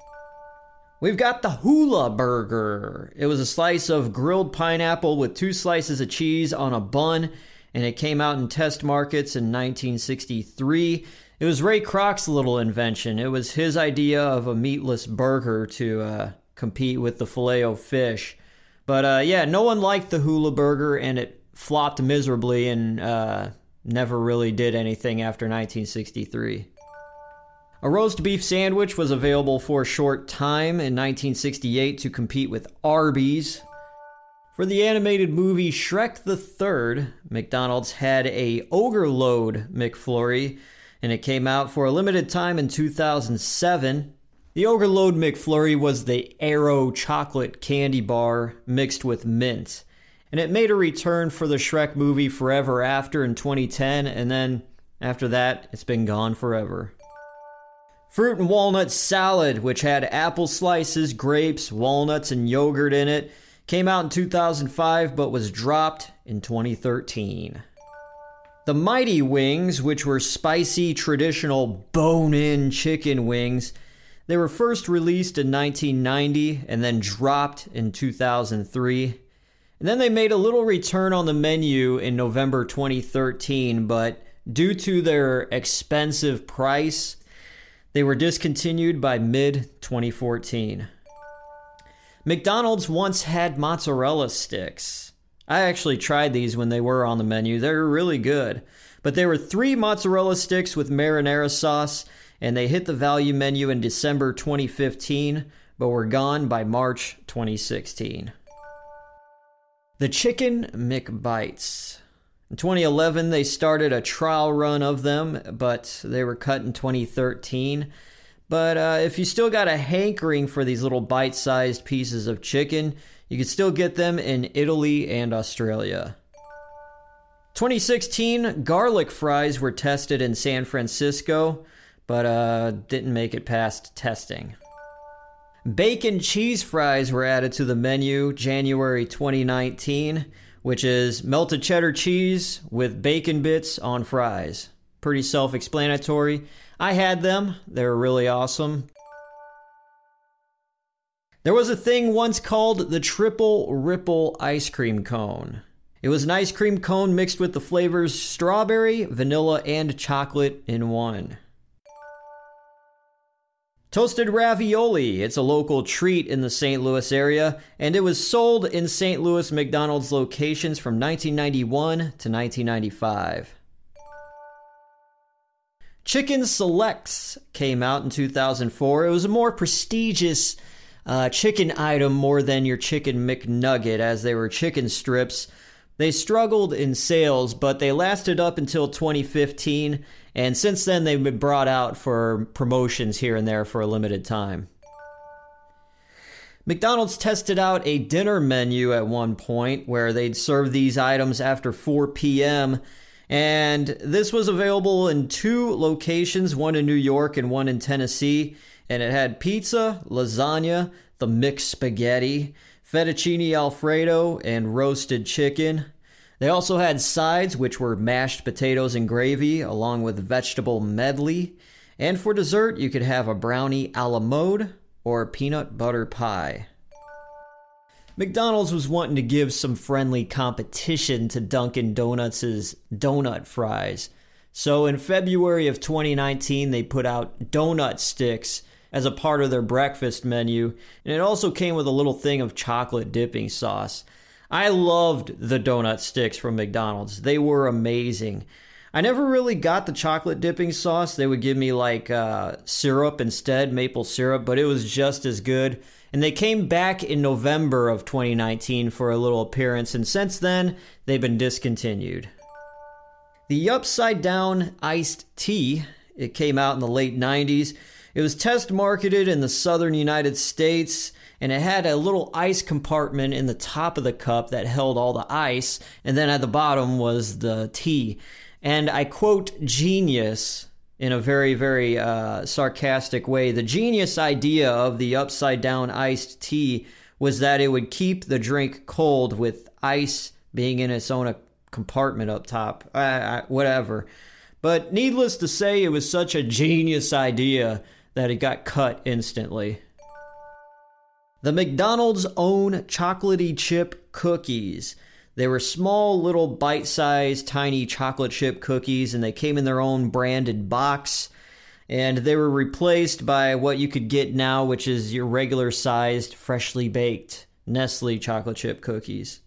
We've got the Hula Burger. It was a slice of grilled pineapple with two slices of cheese on a bun, and it came out in test markets in 1963. It was Ray Kroc's little invention. It was his idea of a meatless burger to uh, compete with the filet o fish. But uh, yeah, no one liked the Hula Burger, and it flopped miserably and uh, never really did anything after 1963. A roast beef sandwich was available for a short time in 1968 to compete with Arby's. For the animated movie Shrek the Third, McDonald's had a Ogre Load McFlurry, and it came out for a limited time in 2007. The Ogre Load McFlurry was the Aero chocolate candy bar mixed with mint, and it made a return for the Shrek movie Forever After in 2010, and then after that, it's been gone forever. Fruit and walnut salad, which had apple slices, grapes, walnuts, and yogurt in it, came out in 2005 but was dropped in 2013. The Mighty Wings, which were spicy, traditional bone in chicken wings, they were first released in 1990 and then dropped in 2003. And then they made a little return on the menu in November 2013, but due to their expensive price, they were discontinued by mid 2014. McDonald's once had mozzarella sticks. I actually tried these when they were on the menu. They were really good. But they were three mozzarella sticks with marinara sauce, and they hit the value menu in December 2015, but were gone by March 2016. The Chicken McBites. In 2011, they started a trial run of them, but they were cut in 2013. But uh, if you still got a hankering for these little bite sized pieces of chicken, you can still get them in Italy and Australia. 2016, garlic fries were tested in San Francisco, but uh, didn't make it past testing. Bacon cheese fries were added to the menu January 2019, which is melted cheddar cheese with bacon bits on fries. Pretty self explanatory. I had them, they were really awesome. There was a thing once called the Triple Ripple Ice Cream Cone. It was an ice cream cone mixed with the flavors strawberry, vanilla, and chocolate in one. Toasted ravioli. It's a local treat in the St. Louis area, and it was sold in St. Louis McDonald's locations from 1991 to 1995. Chicken Selects came out in 2004. It was a more prestigious uh, chicken item more than your chicken McNugget, as they were chicken strips. They struggled in sales, but they lasted up until 2015, and since then they've been brought out for promotions here and there for a limited time. McDonald's tested out a dinner menu at one point where they'd serve these items after 4 p.m. And this was available in two locations, one in New York and one in Tennessee and it had pizza, lasagna, the mixed spaghetti, fettuccine alfredo, and roasted chicken. They also had sides, which were mashed potatoes and gravy, along with vegetable medley. And for dessert, you could have a brownie a la mode or peanut butter pie. McDonald's was wanting to give some friendly competition to Dunkin' Donuts' donut fries. So in February of 2019, they put out donut sticks as a part of their breakfast menu, and it also came with a little thing of chocolate dipping sauce. I loved the donut sticks from McDonald's. They were amazing. I never really got the chocolate dipping sauce. They would give me like uh, syrup instead, maple syrup, but it was just as good. And they came back in November of 2019 for a little appearance, and since then, they've been discontinued. The Upside Down Iced Tea, it came out in the late 90s. It was test marketed in the southern United States and it had a little ice compartment in the top of the cup that held all the ice, and then at the bottom was the tea. And I quote genius in a very, very uh, sarcastic way. The genius idea of the upside down iced tea was that it would keep the drink cold with ice being in its own compartment up top. Uh, whatever. But needless to say, it was such a genius idea that it got cut instantly. The McDonald's own chocolatey chip cookies. They were small, little bite sized, tiny chocolate chip cookies, and they came in their own branded box. And they were replaced by what you could get now, which is your regular sized, freshly baked Nestle chocolate chip cookies.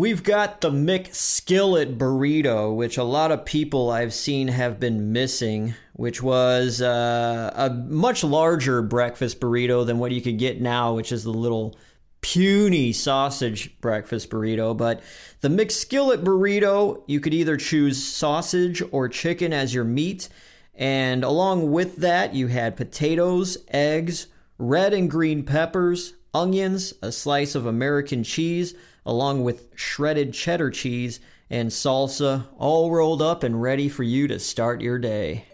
We've got the McSkillet burrito, which a lot of people I've seen have been missing, which was uh, a much larger breakfast burrito than what you could get now, which is the little puny sausage breakfast burrito. But the McSkillet burrito, you could either choose sausage or chicken as your meat. And along with that, you had potatoes, eggs, red and green peppers, onions, a slice of American cheese along with shredded cheddar cheese and salsa, all rolled up and ready for you to start your day.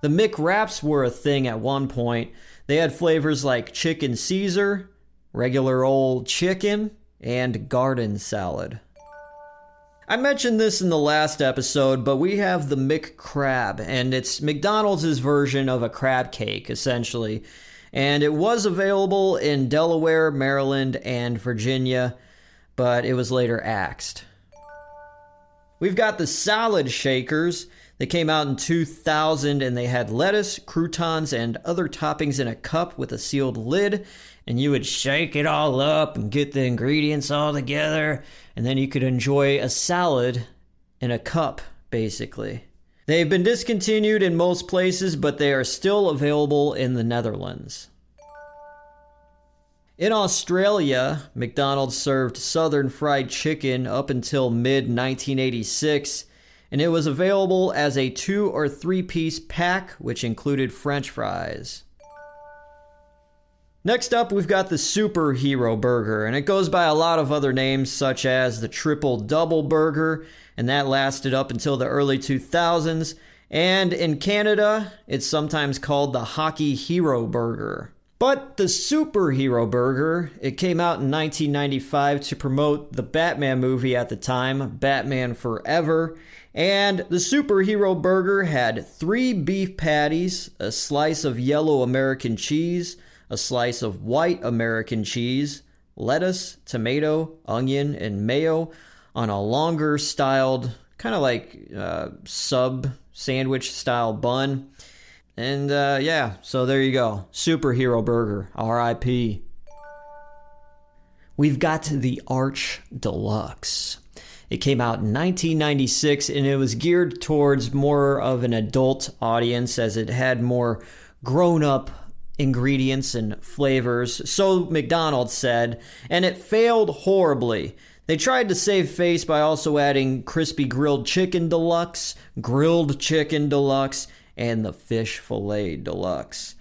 The McWraps were a thing at one point. They had flavors like chicken Caesar, regular old chicken, and garden salad. I mentioned this in the last episode, but we have the McCrab, and it's McDonald's version of a crab cake, essentially. And it was available in Delaware, Maryland, and Virginia but it was later axed. We've got the salad shakers. They came out in 2000 and they had lettuce, croutons, and other toppings in a cup with a sealed lid. And you would shake it all up and get the ingredients all together. And then you could enjoy a salad in a cup, basically. They've been discontinued in most places, but they are still available in the Netherlands. In Australia, McDonald's served Southern Fried Chicken up until mid 1986, and it was available as a two or three piece pack, which included French fries. Next up, we've got the Superhero Burger, and it goes by a lot of other names such as the Triple Double Burger, and that lasted up until the early 2000s. And in Canada, it's sometimes called the Hockey Hero Burger. But the Superhero Burger, it came out in 1995 to promote the Batman movie at the time, Batman Forever. And the Superhero Burger had three beef patties, a slice of yellow American cheese, a slice of white American cheese, lettuce, tomato, onion, and mayo on a longer styled, kind of like uh, sub sandwich style bun. And uh, yeah, so there you go. Superhero Burger, RIP. We've got the Arch Deluxe. It came out in 1996 and it was geared towards more of an adult audience as it had more grown up ingredients and flavors, so McDonald's said, and it failed horribly. They tried to save face by also adding crispy grilled chicken deluxe, grilled chicken deluxe, and the fish fillet deluxe.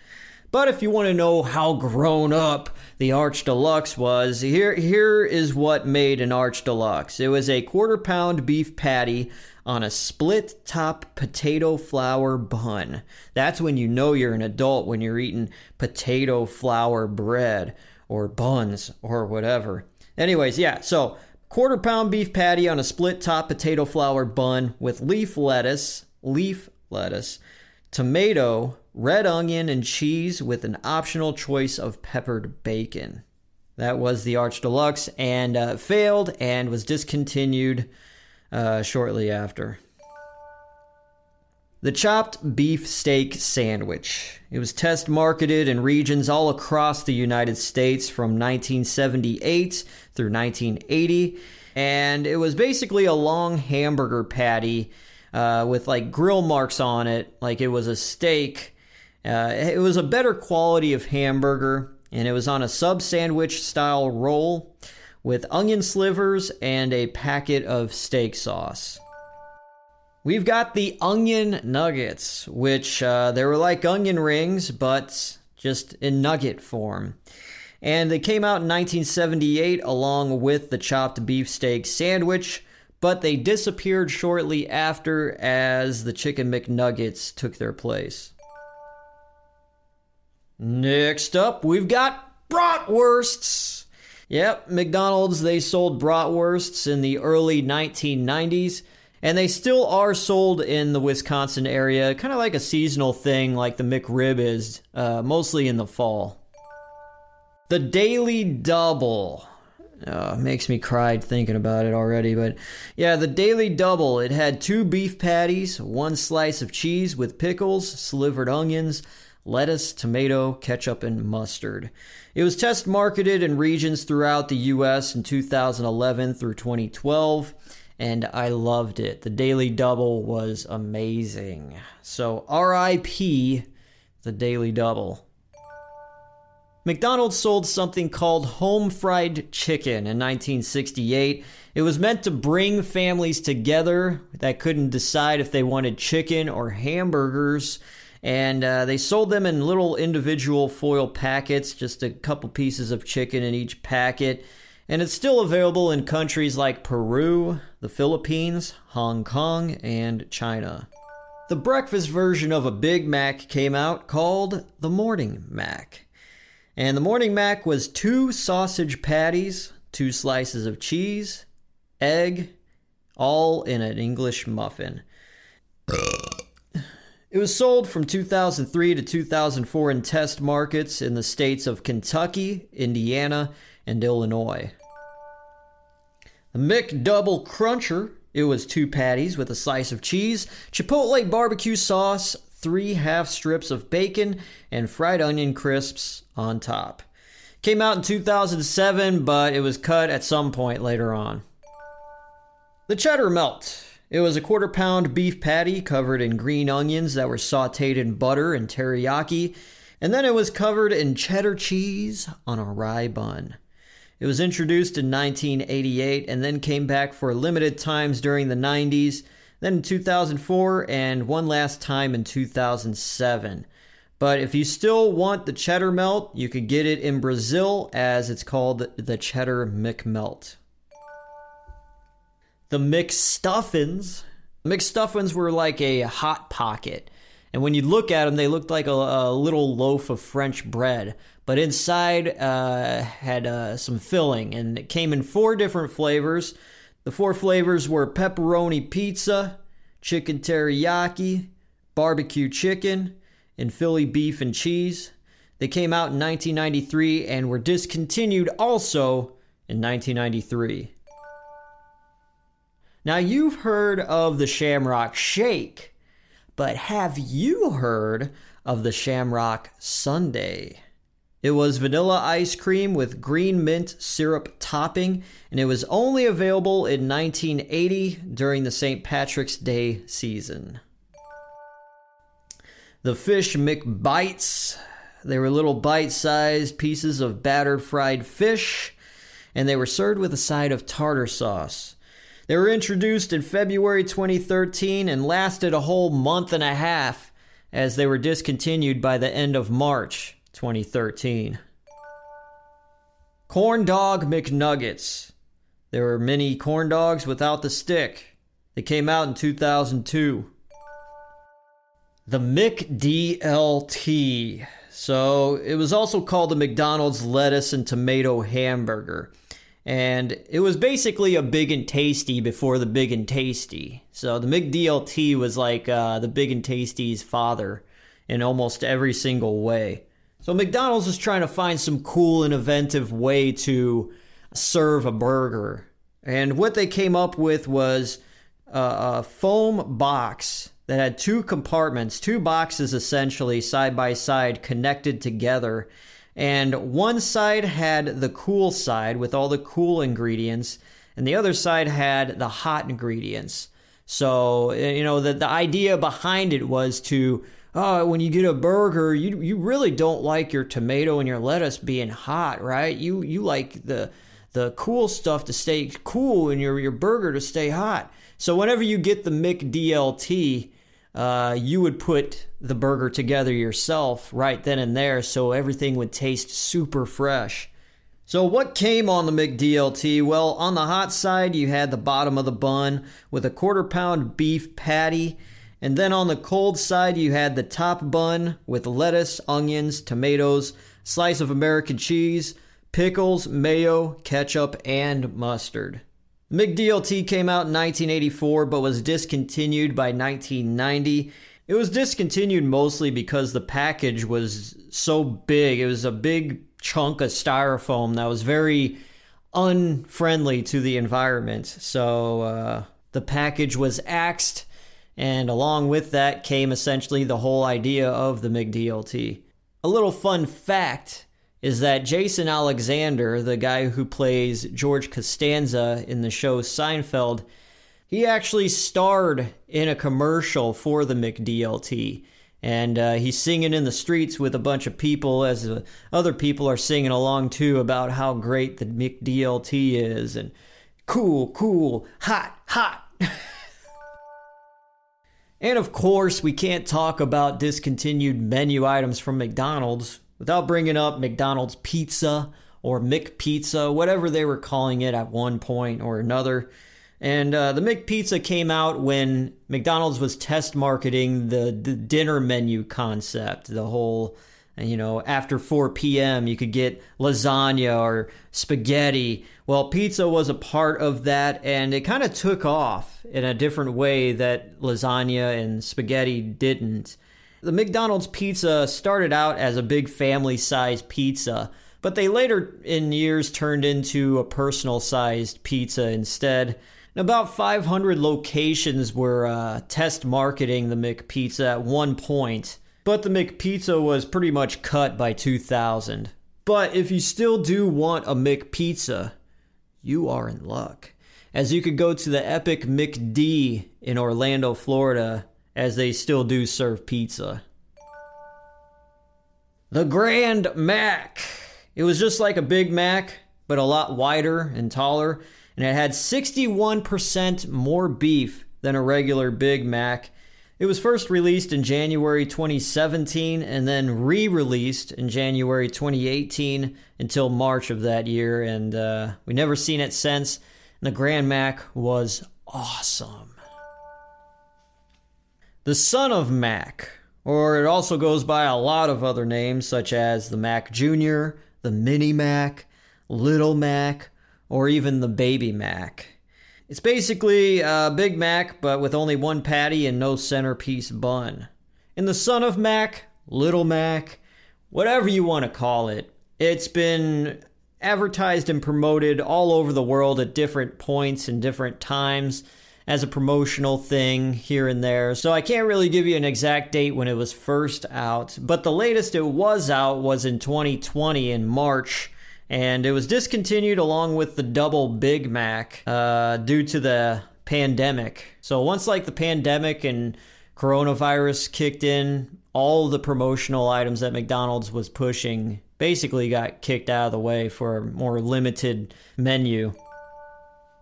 But if you want to know how grown up the Arch Deluxe was, here here is what made an Arch Deluxe. It was a quarter pound beef patty on a split top potato flour bun. That's when you know you're an adult when you're eating potato flour bread or buns or whatever. Anyways, yeah, so quarter pound beef patty on a split top potato flour bun with leaf lettuce, leaf lettuce, tomato, red onion, and cheese with an optional choice of peppered bacon. That was the Arch Deluxe and uh, failed and was discontinued uh, shortly after. The chopped beef steak sandwich. It was test marketed in regions all across the United States from 1978 through 1980. And it was basically a long hamburger patty uh, with like grill marks on it, like it was a steak. Uh, it was a better quality of hamburger, and it was on a sub sandwich style roll with onion slivers and a packet of steak sauce. We've got the onion nuggets, which uh, they were like onion rings, but just in nugget form. And they came out in 1978 along with the chopped beefsteak sandwich, but they disappeared shortly after as the Chicken McNuggets took their place. Next up, we've got bratwursts. Yep, McDonald's, they sold bratwursts in the early 1990s, and they still are sold in the Wisconsin area, kind of like a seasonal thing like the McRib is, uh, mostly in the fall. The Daily Double. Uh, makes me cry thinking about it already, but yeah, the Daily Double. It had two beef patties, one slice of cheese with pickles, slivered onions, lettuce, tomato, ketchup, and mustard. It was test marketed in regions throughout the U.S. in 2011 through 2012, and I loved it. The Daily Double was amazing. So, RIP, the Daily Double. McDonald's sold something called home fried chicken in 1968. It was meant to bring families together that couldn't decide if they wanted chicken or hamburgers and uh, they sold them in little individual foil packets, just a couple pieces of chicken in each packet. And it's still available in countries like Peru, the Philippines, Hong Kong, and China. The breakfast version of a Big Mac came out called the Morning Mac. And the Morning Mac was two sausage patties, two slices of cheese, egg, all in an English muffin. It was sold from 2003 to 2004 in test markets in the states of Kentucky, Indiana, and Illinois. The McDouble Cruncher, it was two patties with a slice of cheese, chipotle barbecue sauce, three half strips of bacon, and fried onion crisps on top. Came out in 2007, but it was cut at some point later on. The Cheddar Melt. It was a quarter pound beef patty covered in green onions that were sauteed in butter and teriyaki, and then it was covered in cheddar cheese on a rye bun. It was introduced in 1988 and then came back for limited times during the 90s, then in 2004, and one last time in 2007. But if you still want the cheddar melt, you could get it in Brazil as it's called the cheddar McMelt. The McStuffins. McStuffins were like a hot pocket. And when you look at them, they looked like a, a little loaf of French bread. But inside uh, had uh, some filling, and it came in four different flavors. The four flavors were pepperoni pizza, chicken teriyaki, barbecue chicken, and Philly beef and cheese. They came out in 1993 and were discontinued also in 1993. Now, you've heard of the Shamrock Shake, but have you heard of the Shamrock Sundae? It was vanilla ice cream with green mint syrup topping, and it was only available in 1980 during the St. Patrick's Day season. The Fish McBites. They were little bite sized pieces of battered fried fish, and they were served with a side of tartar sauce. They were introduced in February 2013 and lasted a whole month and a half as they were discontinued by the end of March 2013. Corn Dog McNuggets. There were many corn dogs without the stick. They came out in 2002. The McDLT. So it was also called the McDonald's lettuce and tomato hamburger. And it was basically a big n tasty before the big n tasty. So the McDLT was like uh, the big n tasty's father in almost every single way. So McDonald's was trying to find some cool and inventive way to serve a burger. And what they came up with was a, a foam box that had two compartments, two boxes essentially side by side connected together and one side had the cool side with all the cool ingredients, and the other side had the hot ingredients. So, you know, the, the idea behind it was to, oh, when you get a burger, you, you really don't like your tomato and your lettuce being hot, right? You, you like the, the cool stuff to stay cool and your, your burger to stay hot. So, whenever you get the McDLT, uh, you would put the burger together yourself right then and there so everything would taste super fresh. So, what came on the McDLT? Well, on the hot side, you had the bottom of the bun with a quarter pound beef patty. And then on the cold side, you had the top bun with lettuce, onions, tomatoes, slice of American cheese, pickles, mayo, ketchup, and mustard. McDLT came out in 1984 but was discontinued by 1990. It was discontinued mostly because the package was so big. It was a big chunk of styrofoam that was very unfriendly to the environment. So uh, the package was axed, and along with that came essentially the whole idea of the McDLT. A little fun fact is that Jason Alexander, the guy who plays George Costanza in the show Seinfeld, he actually starred in a commercial for the McDLT. And uh, he's singing in the streets with a bunch of people as uh, other people are singing along too about how great the McDLT is and cool, cool, hot, hot. and of course, we can't talk about discontinued menu items from McDonald's without bringing up McDonald's pizza or McPizza, whatever they were calling it at one point or another. And uh, the McPizza came out when McDonald's was test marketing the, the dinner menu concept, the whole, you know, after 4 p.m., you could get lasagna or spaghetti. Well, pizza was a part of that, and it kind of took off in a different way that lasagna and spaghetti didn't. The McDonald's pizza started out as a big family sized pizza, but they later in years turned into a personal sized pizza instead. And about 500 locations were uh, test marketing the McPizza at one point, but the McPizza was pretty much cut by 2000. But if you still do want a McPizza, you are in luck. As you could go to the Epic McD in Orlando, Florida, as they still do serve pizza. The Grand Mac. It was just like a Big Mac, but a lot wider and taller, and it had 61% more beef than a regular Big Mac. It was first released in January 2017 and then re released in January 2018 until March of that year, and uh, we never seen it since. And the Grand Mac was awesome. The Son of Mac, or it also goes by a lot of other names such as the Mac Jr., the Mini Mac, Little Mac, or even the Baby Mac. It's basically a Big Mac, but with only one patty and no centerpiece bun. In the Son of Mac, Little Mac, whatever you want to call it, it's been advertised and promoted all over the world at different points and different times as a promotional thing here and there. So I can't really give you an exact date when it was first out, but the latest it was out was in 2020 in March and it was discontinued along with the double Big Mac uh, due to the pandemic. So once like the pandemic and coronavirus kicked in, all the promotional items that McDonald's was pushing basically got kicked out of the way for a more limited menu.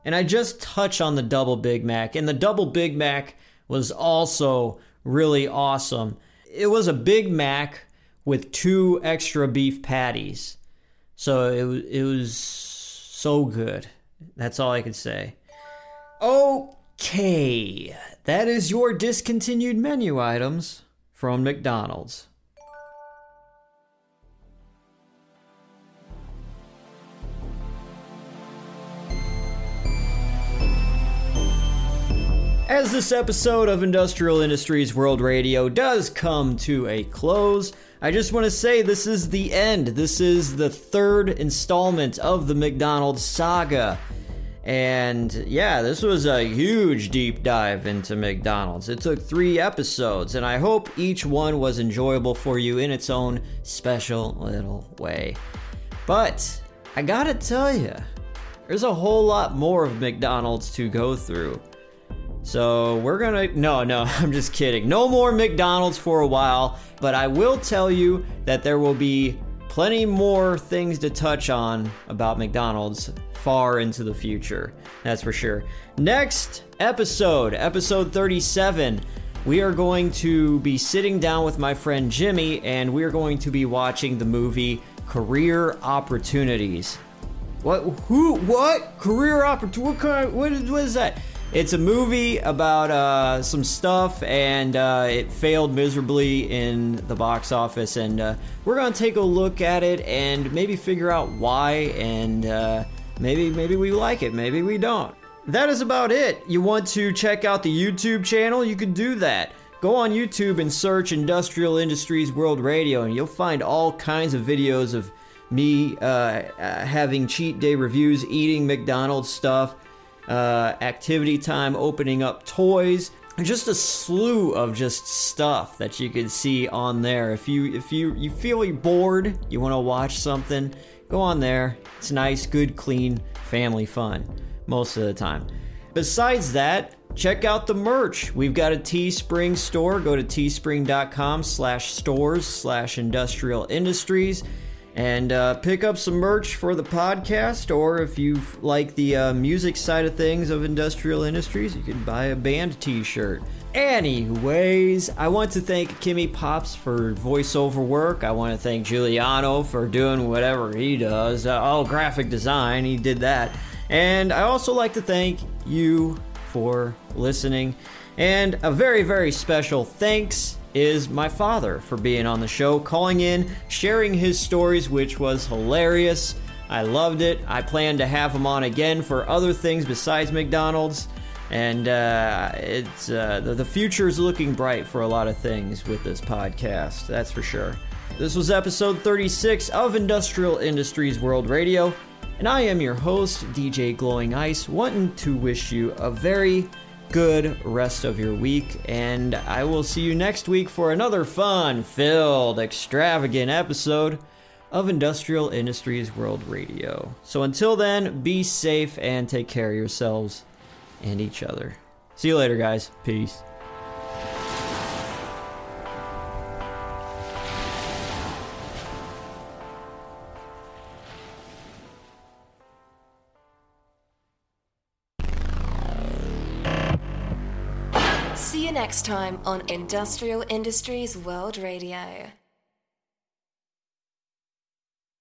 And I just touch on the double Big Mac, and the double Big Mac was also really awesome. It was a Big Mac with two extra beef patties. So it it was so good. That's all I could say. Okay, that is your discontinued menu items from McDonald's. As this episode of Industrial Industries World Radio does come to a close, I just want to say this is the end. This is the third installment of the McDonald's saga. And yeah, this was a huge deep dive into McDonald's. It took three episodes, and I hope each one was enjoyable for you in its own special little way. But I gotta tell you, there's a whole lot more of McDonald's to go through. So we're gonna. No, no, I'm just kidding. No more McDonald's for a while, but I will tell you that there will be plenty more things to touch on about McDonald's far into the future. That's for sure. Next episode, episode 37. We are going to be sitting down with my friend Jimmy and we're going to be watching the movie Career Opportunities. What? Who? What? Career opportunity? What kind? What is, what is that? It's a movie about uh, some stuff, and uh, it failed miserably in the box office. And uh, we're gonna take a look at it and maybe figure out why, and uh, maybe maybe we like it, maybe we don't. That is about it. You want to check out the YouTube channel? You can do that. Go on YouTube and search Industrial Industries World Radio, and you'll find all kinds of videos of me uh, uh, having cheat day reviews, eating McDonald's stuff uh, activity time, opening up toys, just a slew of just stuff that you can see on there. If you if you you feel you're bored, you want to watch something, go on there. It's nice, good, clean, family fun most of the time. Besides that, check out the merch. We've got a Teespring store. Go to teespring.com slash stores slash industrial industries and uh, pick up some merch for the podcast. Or if you like the uh, music side of things of industrial industries, you can buy a band t shirt. Anyways, I want to thank Kimmy Pops for voiceover work. I want to thank Giuliano for doing whatever he does. Uh, oh, graphic design, he did that. And I also like to thank you for listening. And a very, very special thanks is my father for being on the show, calling in, sharing his stories, which was hilarious. I loved it. I plan to have him on again for other things besides McDonald's. And uh, it's uh, the, the future is looking bright for a lot of things with this podcast, that's for sure. This was episode 36 of Industrial Industries World Radio, and I am your host, DJ Glowing Ice, wanting to wish you a very good rest of your week, and I will see you next week for another fun filled, extravagant episode of Industrial Industries World Radio. So until then, be safe and take care of yourselves and each other. See you later, guys. Peace. Next time on Industrial Industries World Radio.